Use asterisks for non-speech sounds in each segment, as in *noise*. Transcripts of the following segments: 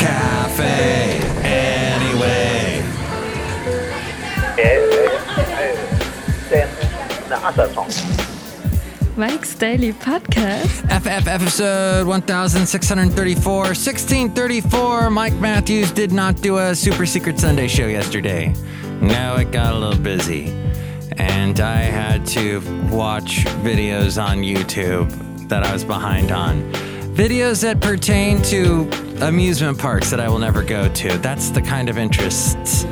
Cafe Anyway. Den andra sång. Mike's Daily Podcast. FF episode 1634, 1634. Mike Matthews did not do a Super Secret Sunday show yesterday. No, it got a little busy. And I had to watch videos on YouTube that I was behind on. Videos that pertain to amusement parks that I will never go to. That's the kind of interests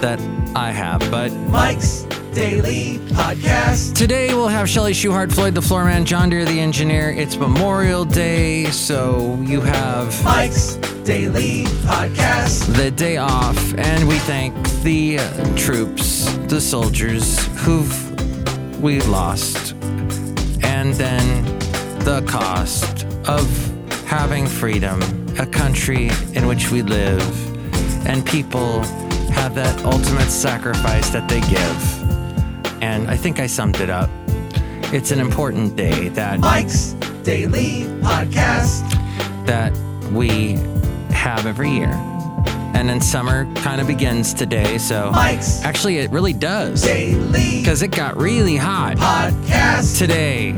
that I have. But Mike's Daily Podcast. Today we'll have Shelly Schuhart, Floyd the Floorman, John Deere the Engineer. It's Memorial Day, so you have Mike's Daily Podcast. the day off, and we thank the uh, troops, the soldiers who've we've lost, and then the cost of having freedom, a country in which we live, and people have that ultimate sacrifice that they give. And I think I summed it up. It's an important day that Mike's Daily Podcast. that we have every year. And then summer kind of begins today, so Mike's actually it really does Daily because it got really hot Podcast. today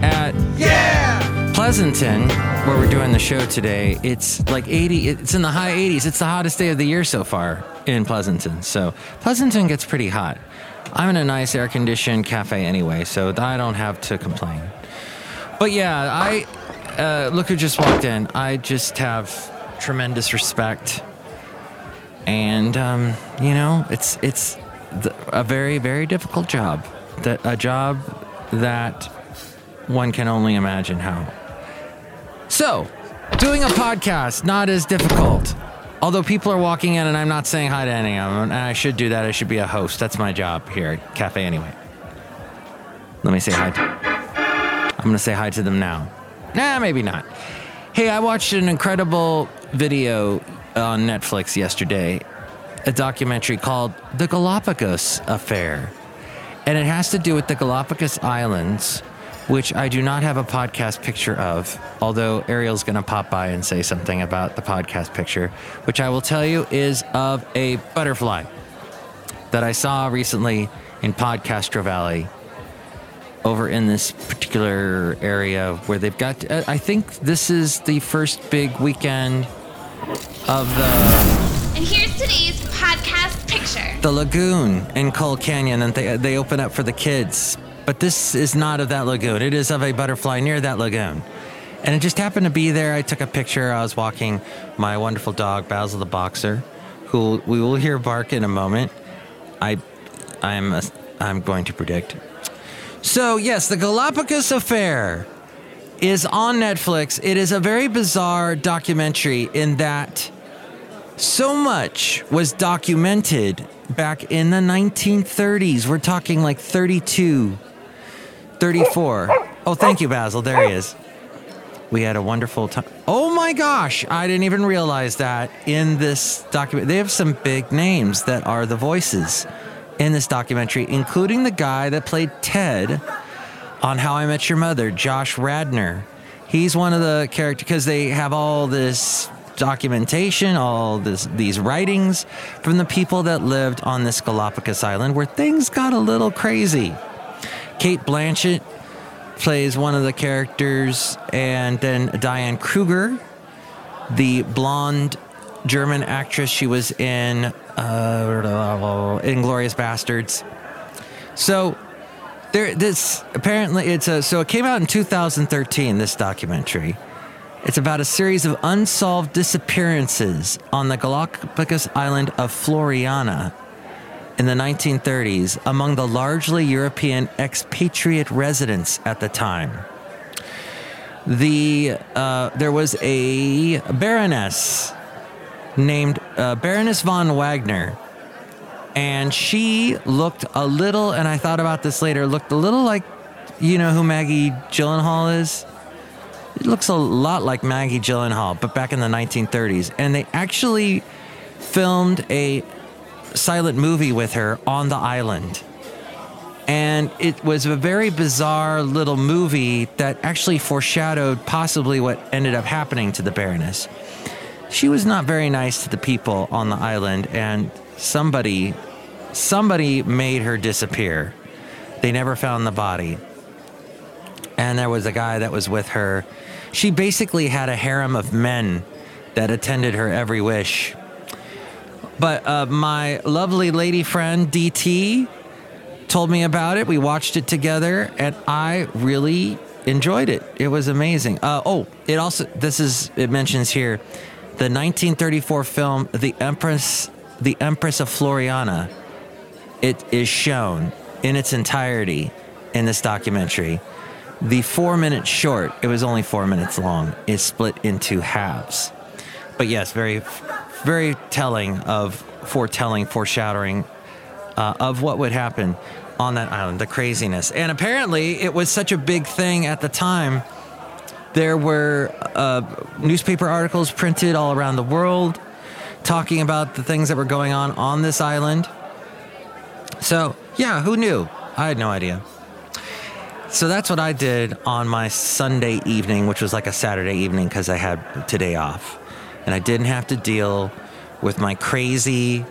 at Yeah. Pleasanton, where we're doing the show today. It's like 80, it's in the high 80s. It's the hottest day of the year so far in Pleasanton. So Pleasanton gets pretty hot. I'm in a nice air conditioned cafe anyway, so I don't have to complain. But yeah, I uh, look who just walked in. I just have tremendous respect, and um, you know, it's it's a very very difficult job. That a job that one can only imagine how. So, doing a podcast not as difficult. Although people are walking in and I'm not saying hi to any of them, and I should do that. I should be a host. That's my job here at Cafe Anyway. Let me say hi to I'm going to say hi to them now. Nah, maybe not. Hey, I watched an incredible video on Netflix yesterday, a documentary called The Galapagos Affair. And it has to do with the Galapagos Islands, which I do not have a podcast picture of, although Ariel's going to pop by and say something about the podcast picture, which I will tell you is of a butterfly that I saw recently in Podcastro Valley over in this particular area where they've got, uh, I think this is the first big weekend of the And here's today's podcast picture. the lagoon in Cull Canyon, and they they open up for the kids. But this is not of that lagoon. It is of a butterfly near that lagoon, and it just happened to be there. I took a picture. I was walking my wonderful dog Basil the boxer, who we will hear bark in a moment. I, I'm a, I'm going to predict. So yes, the Galapagos Affair is on Netflix. It is a very bizarre documentary in that so much was documented back in the 1930s. We're talking like 32, 34. Oh, thank you, Basil. There he is. We had a wonderful time. Oh my gosh, I didn't even realize that in this document. They have some big names that are the voices in this documentary, including the guy that played Ted on How I Met Your Mother, Josh Radnor. He's one of the characters because they have all this documentation, all this these writings from the people that lived on this Galapagos island where things got a little crazy. Cate Blanchett plays one of the characters, and then Diane Kruger, the blonde German actress, she was in uh, Inglourious Basterds. So there, this apparently it's a so it came out in 2013. This documentary. It's about a series of unsolved disappearances on the Galapagos island of Floreana in the 1930s among the largely European expatriate residents at the time. The uh, there was a baroness named uh, Baroness von Wagner, and she looked a little. And I thought about this later. Looked a little like, you know, who Maggie Gyllenhaal is. It looks a lot like Maggie Gyllenhaal, but back in the 1930s. And they actually filmed a silent movie with her on the island. And it was a very bizarre little movie that actually foreshadowed possibly what ended up happening to the Baroness. she was not very nice to the people on the island, and somebody, somebody made her disappear. They never found the body. And there was a guy that was with her. She basically had a harem of men that attended her every wish. But uh, my lovely lady friend DT told me about it. We watched it together, and I really enjoyed it. It was amazing. Uh, oh, it also this is it mentions here the 1934 film The Empress The Empress of Floreana. It is shown in its entirety in this documentary. The four minute short, it was only four minutes long, is split into halves. But yes, very, very telling of foretelling, foreshadowing uh, of what would happen on that island, the craziness. And apparently, it was such a big thing at the time. There were uh, newspaper articles printed all around the world talking about the things that were going on on this island. So, yeah, who knew? I had no idea. So that's what I did on my Sunday evening, which was like a Saturday evening because I had today off. And I didn't have to deal with my crazy,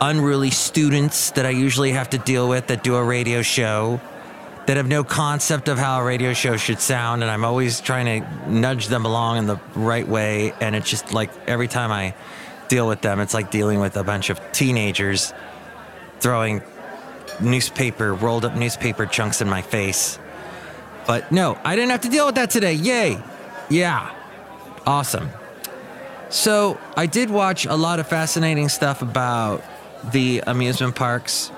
unruly students that I usually have to deal with that do a radio show that have no concept of how a radio show should sound. And I'm always trying to nudge them along in the right way. And it's just like every time I deal with them, it's like dealing with a bunch of teenagers throwing newspaper, rolled up newspaper chunks in my face. But no, I didn't have to deal with that today. Yay. Yeah. Awesome. So I did watch a lot of fascinating stuff about the amusement parks.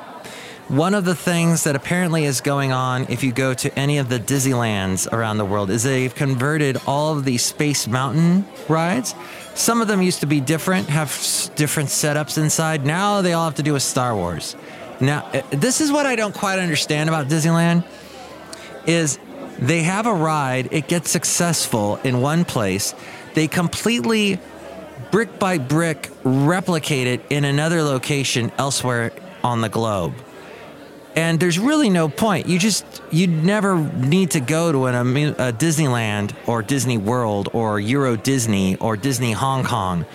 One of the things that apparently is going on if you go to any of the Disneylands around the world is they've converted all of the Space Mountain rides. Some of them used to be different, have different setups inside. Now they all have to do with Star Wars. Now, uh, this is what I don't quite understand about Disneyland is they have a ride, it gets successful in one place, they completely brick by brick replicate it in another location elsewhere on the globe. And there's really no point. You just you never need to go to an, a Disneyland or Disney World or Euro Disney or Disney Hong Kong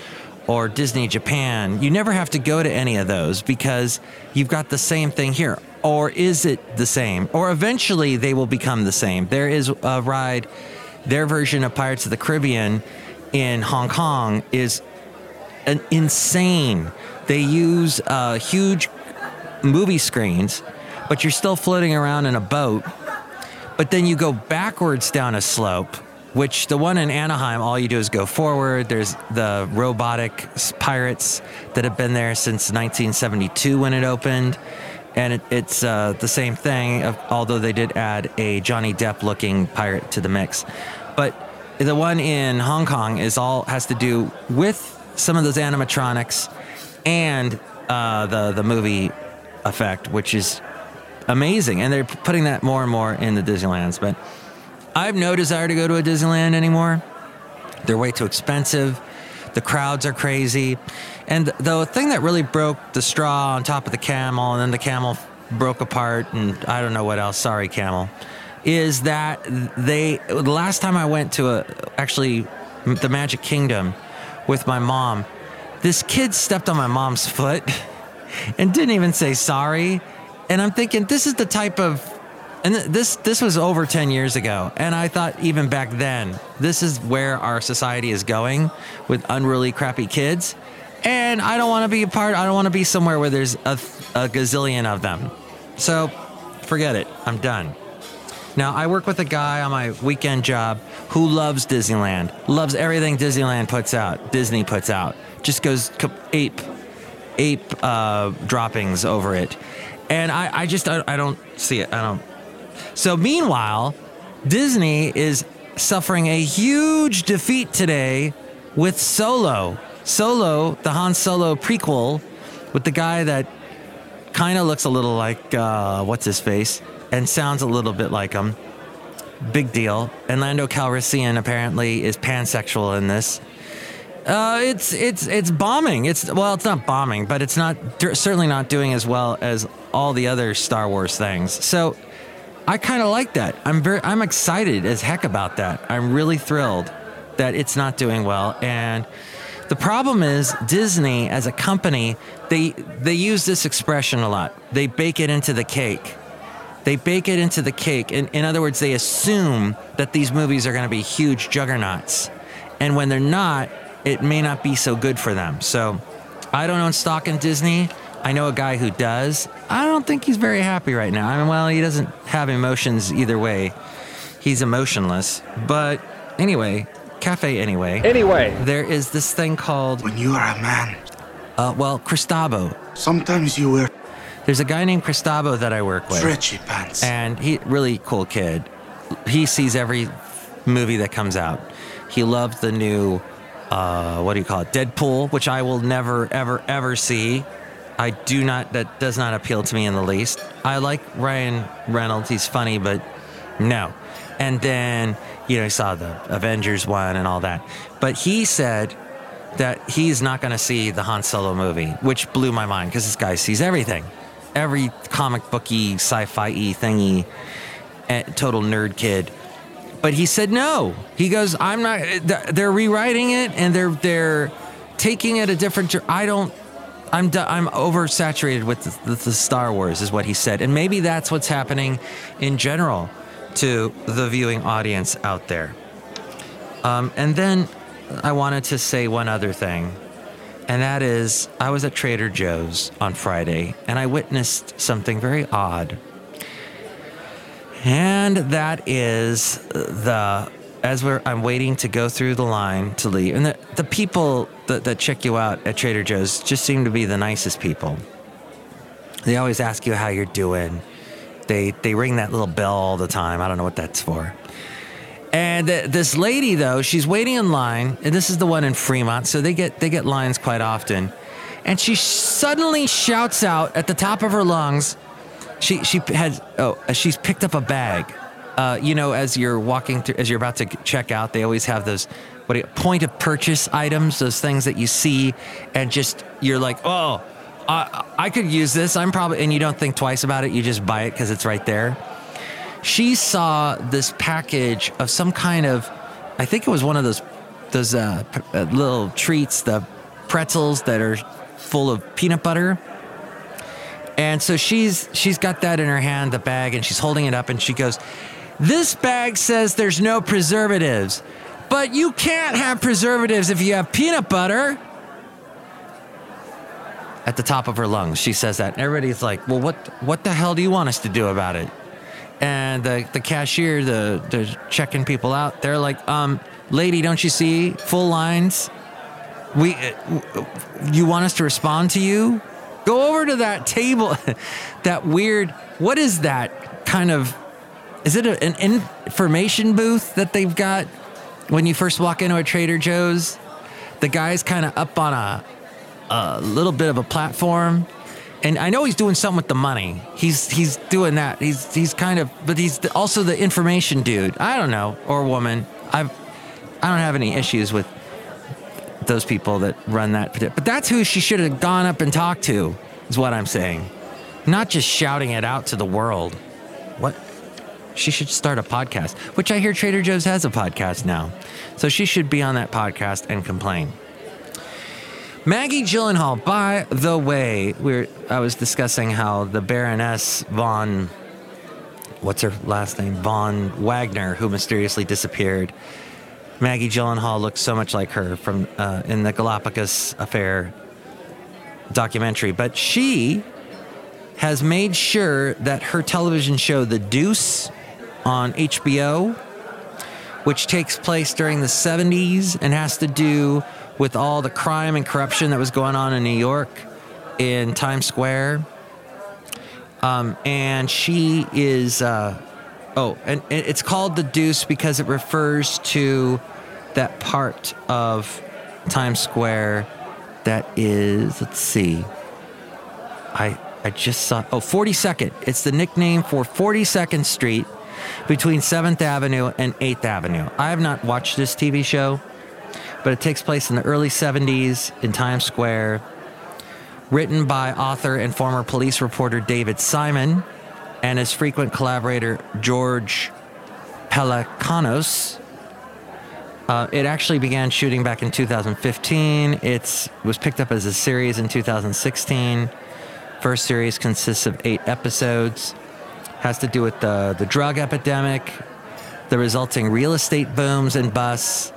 or Disney Japan. You never have to go to any of those because you've got the same thing here. Or is it the same? Or eventually they will become the same. There is a ride, their version of Pirates of the Caribbean in Hong Kong is an insane. They use uh, huge movie screens, but you're still floating around in a boat. But then you go backwards down a slope, which the one in Anaheim, all you do is go forward. There's the robotic pirates that have been there since 1972 when it opened. And it, it's uh, the same thing, although they did add a Johnny Depp looking pirate to the mix. But the one in Hong Kong is all has to do with some of those animatronics and uh, the the movie effect, which is amazing. And they're putting that more and more in the Disneylands. But I have no desire to go to a Disneyland anymore. They're way too expensive. The crowds are crazy. And the thing that really broke the straw on top of the camel, and then the camel broke apart, and I don't know what else. Sorry, camel. Is that they? The last time I went to a actually the Magic Kingdom with my mom, this kid stepped on my mom's foot *laughs* and didn't even say sorry. And I'm thinking, this is the type of, and this this was over 10 years ago. And I thought even back then, this is where our society is going with unruly, crappy kids. And I don't want to be a part. I don't want to be somewhere where there's a, a gazillion of them. So, forget it. I'm done. Now, I work with a guy on my weekend job who loves Disneyland, loves everything Disneyland puts out, Disney puts out, just goes ape, ape uh, droppings over it. And I, I just, I, I don't see it. I don't. So, meanwhile, Disney is suffering a huge defeat today with Solo. Solo, the Han Solo prequel, with the guy that kind of looks a little like uh, what's his face and sounds a little bit like him. Big deal. And Lando Calrissian apparently is pansexual in this. Uh, it's it's it's bombing. It's well, it's not bombing, but it's not certainly not doing as well as all the other Star Wars things. So I kind of like that. I'm very I'm excited as heck about that. I'm really thrilled that it's not doing well and The problem is Disney as a company, they they use this expression a lot. They bake it into the cake. They bake it into the cake. In, in other words, they assume that these movies are going to be huge juggernauts. And when they're not, it may not be so good for them. So I don't own stock in Disney. I know a guy who does. I don't think he's very happy right now. I mean, well, he doesn't have emotions either way. He's emotionless. But anyway, cafe anyway. Anyway, There is this thing called, When you are a man, uh, well, Cristabo. sometimes you wear There's a guy named Cristabo that I work with. stretchy pants. and he really cool kid. He sees every movie that comes out. He loved the new, uh, what do you call it, Deadpool, which I will never, ever, ever see. I do not. That does not appeal to me in the least. I like Ryan Reynolds. He's funny, but no. And then you know he saw the Avengers one and all that. But he said that he's not going to see the Han Solo movie, which blew my mind because this guy sees everything, every comic booky, sci-fi thingy, eh, total nerd kid. But he said no. He goes, I'm not. They're rewriting it and they're they're taking it a different. I don't. I'm I'm oversaturated with the, the, the Star Wars, is what he said, and maybe that's what's happening in general to the viewing audience out there. Um, and then I wanted to say one other thing, and that is I was at Trader Joe's on Friday and I witnessed something very odd. And that is the as we're I'm waiting to go through the line to leave, and the, the people that, that check you out at Trader Joe's just seem to be the nicest people. They always ask you how you're doing. They they ring that little bell all the time. I don't know what that's for. And th- this lady though, she's waiting in line, and this is the one in Fremont, so they get they get lines quite often. And she suddenly shouts out at the top of her lungs. She she had oh she's picked up a bag. Uh, you know, as you're walking through, as you're about to check out, they always have those what you, point of purchase items, those things that you see, and just you're like, oh, I I could use this. I'm probably, and you don't think twice about it. You just buy it because it's right there she saw this package of some kind of i think it was one of those those uh, uh, little treats the pretzels that are full of peanut butter. And so she's she's got that in her hand the bag and she's holding it up and she goes this bag says there's no preservatives but you can't have preservatives if you have peanut butter. At the top of her lungs she says that and everybody's like well what what the hell do you want us to do about it and the, the cashier, the, the checking people out, they're like, um, lady, don't you see full lines? We, uh, you want us to respond to you? Go over to that table, *laughs* that weird, what is that kind of, is it a, an information booth that they've got when you first walk into a Trader Joe's? The guy's kind of up on a, a little bit of a platform and I know he's doing something with the money. He's he's doing that. He's he's kind of, but he's also the information dude. I don't know, or woman. I've I don't have any issues with those people that run that. But that's who she should have gone up and talked to. Is what I'm saying, not just shouting it out to the world. What? She should start a podcast, which I hear Trader Joe's has a podcast now. So she should be on that podcast and complain. Maggie Gyllenhaal, by the way, we're I was discussing how the Baroness von what's her last name? Von Wagner, who mysteriously disappeared. Maggie Gyllenhaal looks so much like her from uh, in the Galapagos affair documentary, but she has made sure that her television show The Deuce on HBO which takes place during the 70s and has to do with all the crime and corruption that was going on in New York in Times Square. Um, and she is, uh, oh, and it's called the Deuce because it refers to that part of Times Square that is, let's see, I I just saw oh 42nd. It's the nickname for 42nd Street between 7th Avenue and 8th Avenue. I have not watched this TV show, but it takes place in the early 70s in Times Square. Written by author and former police reporter David Simon and his frequent collaborator George Pelecanos. Uh, it actually began shooting back in 2015. It was picked up as a series in 2016. First series consists of eight episodes. Has to do with the, the drug epidemic, the resulting real estate booms and busts,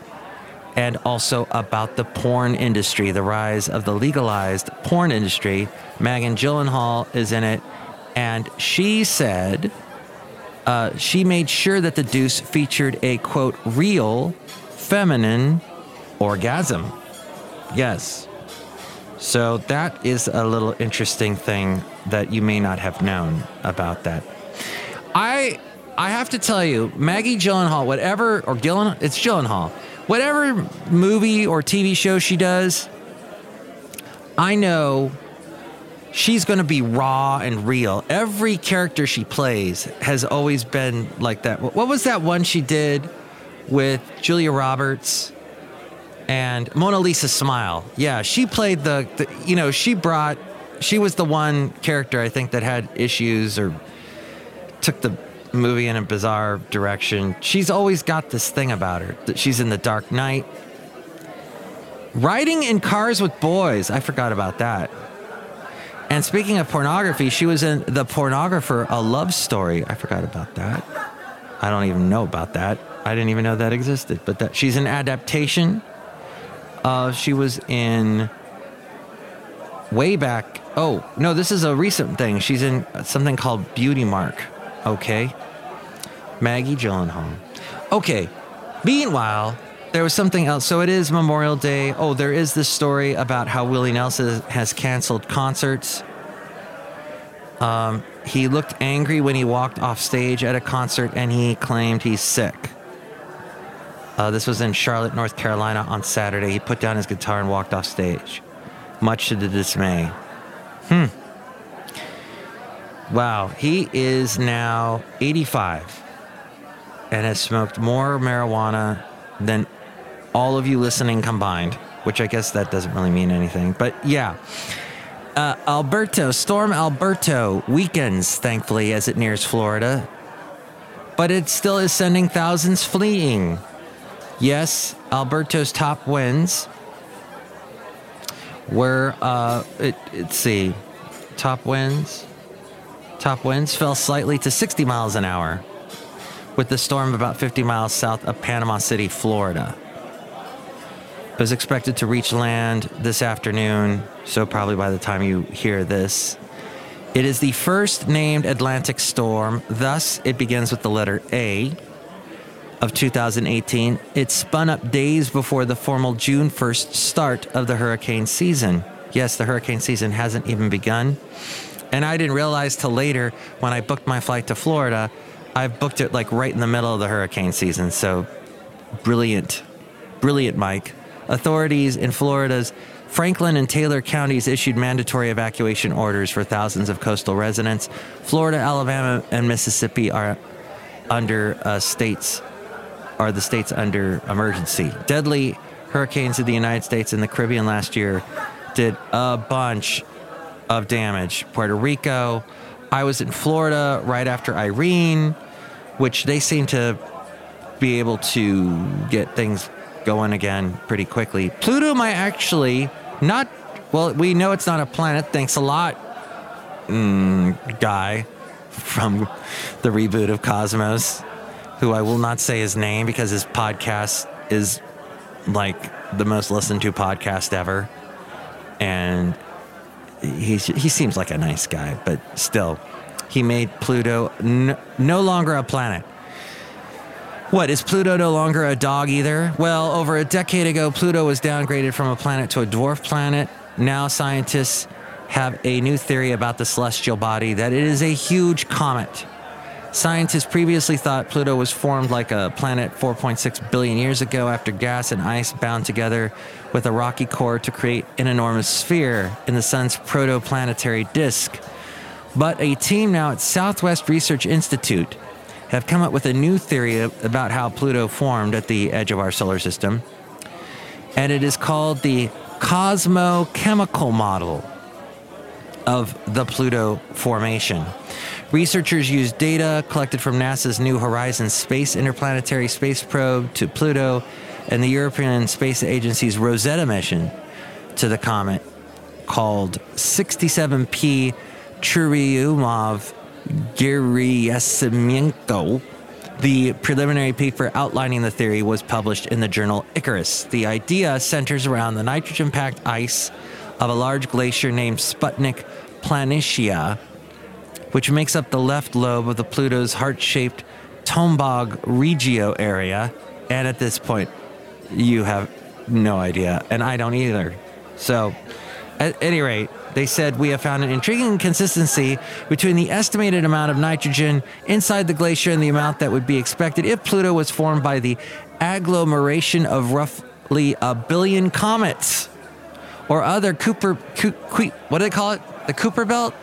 and also about the porn industry, the rise of the legalized porn industry. Megan Gyllenhaal is in it, and she said uh, she made sure that the Deuce featured a quote real feminine orgasm. Yes. So that is a little interesting thing that you may not have known about that. I I have to tell you, Maggie Gyllenhaal, whatever or Gyllenhaal, it's Gyllenhaal, whatever movie or TV show she does, I know she's going to be raw and real. Every character she plays has always been like that. What was that one she did with Julia Roberts and Mona Lisa Smile? Yeah, she played the, the you know, she brought, she was the one character I think that had issues or took the movie in a bizarre direction. She's always got this thing about her that she's in the Dark Knight. Riding in cars with boys, I forgot about that. And speaking of pornography, she was in The Pornographer, a love story. I forgot about that. I don't even know about that. I didn't even know that existed. But that she's an adaptation. Uh, she was in way back. Oh no, this is a recent thing. She's in something called Beauty Mark. Okay, Maggie Gyllenhaal. Okay. Meanwhile, there was something else. So it is Memorial Day. Oh, there is this story about how Willie Nelson has canceled concerts. Um, he looked angry when he walked off stage at a concert and he claimed he's sick. Uh, this was in Charlotte, North Carolina on Saturday. He put down his guitar and walked off stage, much to the dismay. Hmm. Wow, he is now 85 and has smoked more marijuana than all of you listening combined, which I guess that doesn't really mean anything. But yeah. Uh, Alberto, Storm Alberto weakens, thankfully, as it nears Florida. But it still is sending thousands fleeing. Yes, Alberto's top winds were, uh, it, let's see, top winds. Top winds fell slightly to 60 miles an hour, with the storm about 50 miles south of Panama City, Florida. It was expected to reach land this afternoon, so probably by the time you hear this. It is the first named Atlantic storm, thus, it begins with the letter A of 2018. It spun up days before the formal June 1st start of the hurricane season. Yes, the hurricane season hasn't even begun. And I didn't realize till later when I booked my flight to Florida, I booked it like right in the middle of the hurricane season. So brilliant, brilliant, Mike. Authorities in Florida's Franklin and Taylor counties issued mandatory evacuation orders for thousands of coastal residents. Florida, Alabama, and Mississippi are under uh, states are the states under emergency. Deadly hurricanes in the United States and the Caribbean last year did a bunch of damage. Puerto Rico. I was in Florida right after Irene, which they seem to be able to get things going again pretty quickly. Pluto might actually not, well, we know it's not a planet. Thanks a lot, mm, guy from the reboot of Cosmos, who I will not say his name because his podcast is like the most listened to podcast ever. And he's, he seems like a nice guy, but still, he made Pluto n- no longer a planet. What, is Pluto no longer a dog either? Well, over a decade ago, Pluto was downgraded from a planet to a dwarf planet. Now, scientists have a new theory about the celestial body that it is a huge comet. Scientists previously thought Pluto was formed like a planet 4.6 billion years ago after gas and ice bound together with a rocky core to create an enormous sphere in the sun's protoplanetary disk. But a team now at Southwest Research Institute have come up with a new theory about how Pluto formed at the edge of our solar system. And it is called the cosmochemical model of the Pluto formation. Researchers used data collected from NASA's New Horizons Space Interplanetary Space Probe to Pluto and the European Space Agency's Rosetta mission to the comet called 67P Churyumov Gerasimenko. The preliminary paper outlining the theory was published in the journal Icarus. The idea centers around the nitrogen packed ice of a large glacier named Sputnik Planitia, which makes up the left lobe of the Pluto's heart shaped Tombaugh Regio area. And at this point, you have no idea, and I don't either. So, at any rate, they said we have found an intriguing consistency between the estimated amount of nitrogen inside the glacier and the amount that would be expected if Pluto was formed by the agglomeration of roughly a billion comets or other Cooper, Coo- Coo- what do they call it? The Cooper Belt?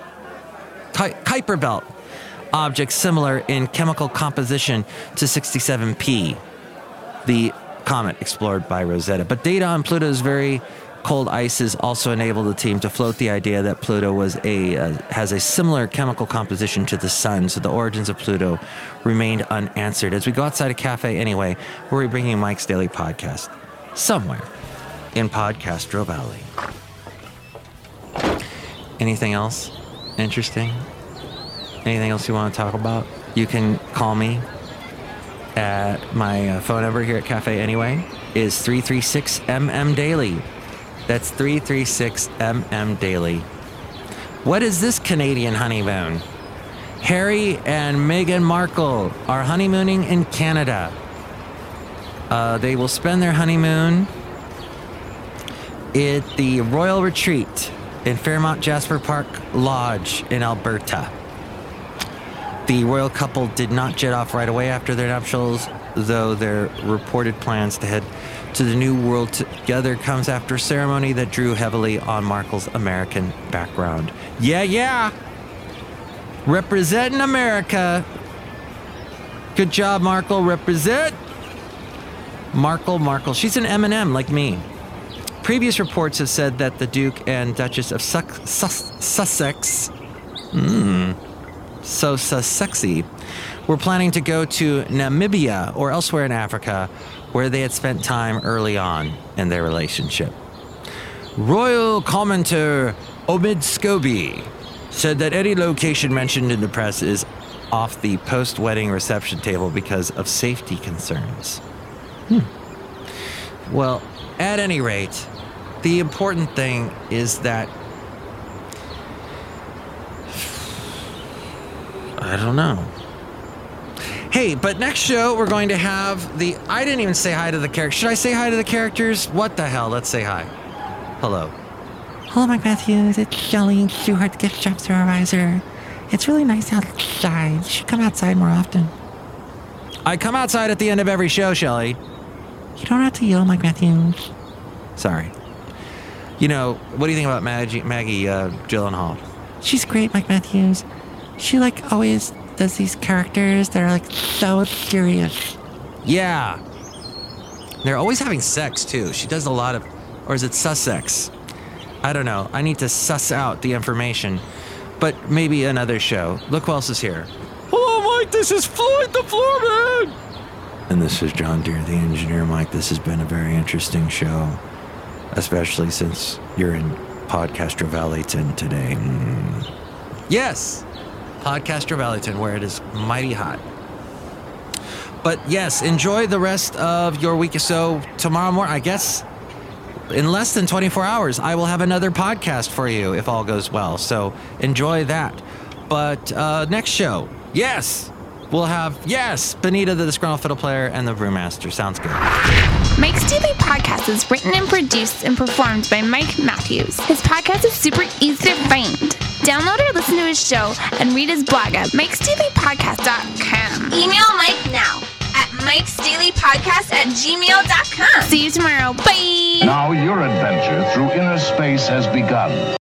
Ki- Kuiper Belt objects similar in chemical composition to 67P, the comet explored by Rosetta. But data on Pluto is very cold ices also enabled the team to float the idea that Pluto was a uh, has a similar chemical composition to the sun. So the origins of Pluto remained unanswered. As we go outside a cafe anyway, we're bringing Mike's Daily Podcast somewhere in Podcastro Valley. Anything else interesting? Anything else you want to talk about? You can call me at my uh, phone number here at Cafe Anyway is 336 MM Daily. That's 336 MM Daily. What is this Canadian honeymoon? Harry and Meghan Markle are honeymooning in Canada. Uh, they will spend their honeymoon at the Royal Retreat in Fairmont Jasper Park Lodge in Alberta. The royal couple did not jet off right away after their nuptials, though their reported plans to head to the New World together comes after a ceremony that drew heavily on Markle's American background. Yeah, yeah. Representing America. Good job, Markle. Represent. Markle, Markle. She's an M&M like me. Previous reports have said that the Duke and Duchess of Suc- Sus- Sussex, mmm, so so sexy, were planning to go to Namibia or elsewhere in Africa where they had spent time early on in their relationship. Royal commenter Omid Scobie said that any location mentioned in the press is off the post wedding reception table because of safety concerns. Hmm. Well, at any rate, the important thing is that I don't know. Hey, but next show we're going to have the. I didn't even say hi to the characters. Should I say hi to the characters? What the hell? Let's say hi. Hello. Hello, Mike Matthews. It's Shelly Stewart, gift shop supervisor. It's really nice outside. You should come outside more often. I come outside at the end of every show, Shelly. You don't have to yell, Mike Matthews. Sorry. You know, what do you think about Maggie, Maggie uh, Gyllenhaal? She's great, Mike Matthews. She like always does these characters that are like so serious. Yeah. They're always having sex, too. She does a lot of. Or is it Sussex? I don't know. I need to suss out the information. But maybe another show. Look who else is here. Hello, Mike. This is Floyd the Floorman. And this is John Deere, the engineer. Mike, this has been a very interesting show, especially since you're in Podcaster Valleyton today. Mm. Yes, Podcaster Valleyton, where it is mighty hot. But yes, enjoy the rest of your week. or So tomorrow morning, I guess, in less than 24 hours, I will have another podcast for you if all goes well. So enjoy that. But uh, next show, yes, we'll have yes, Benita the disgruntled fiddle player and the brewmaster. Sounds good. Mike's Daily Podcast is written and produced and performed by Mike Matthews. His podcast is super easy to find. Download or listen to his show and read his blog at mikesdailypodcast.com. Email Mike now at mikesdailypodcast at gmail.com. See you tomorrow. Bye. Now your adventure through inner space has begun.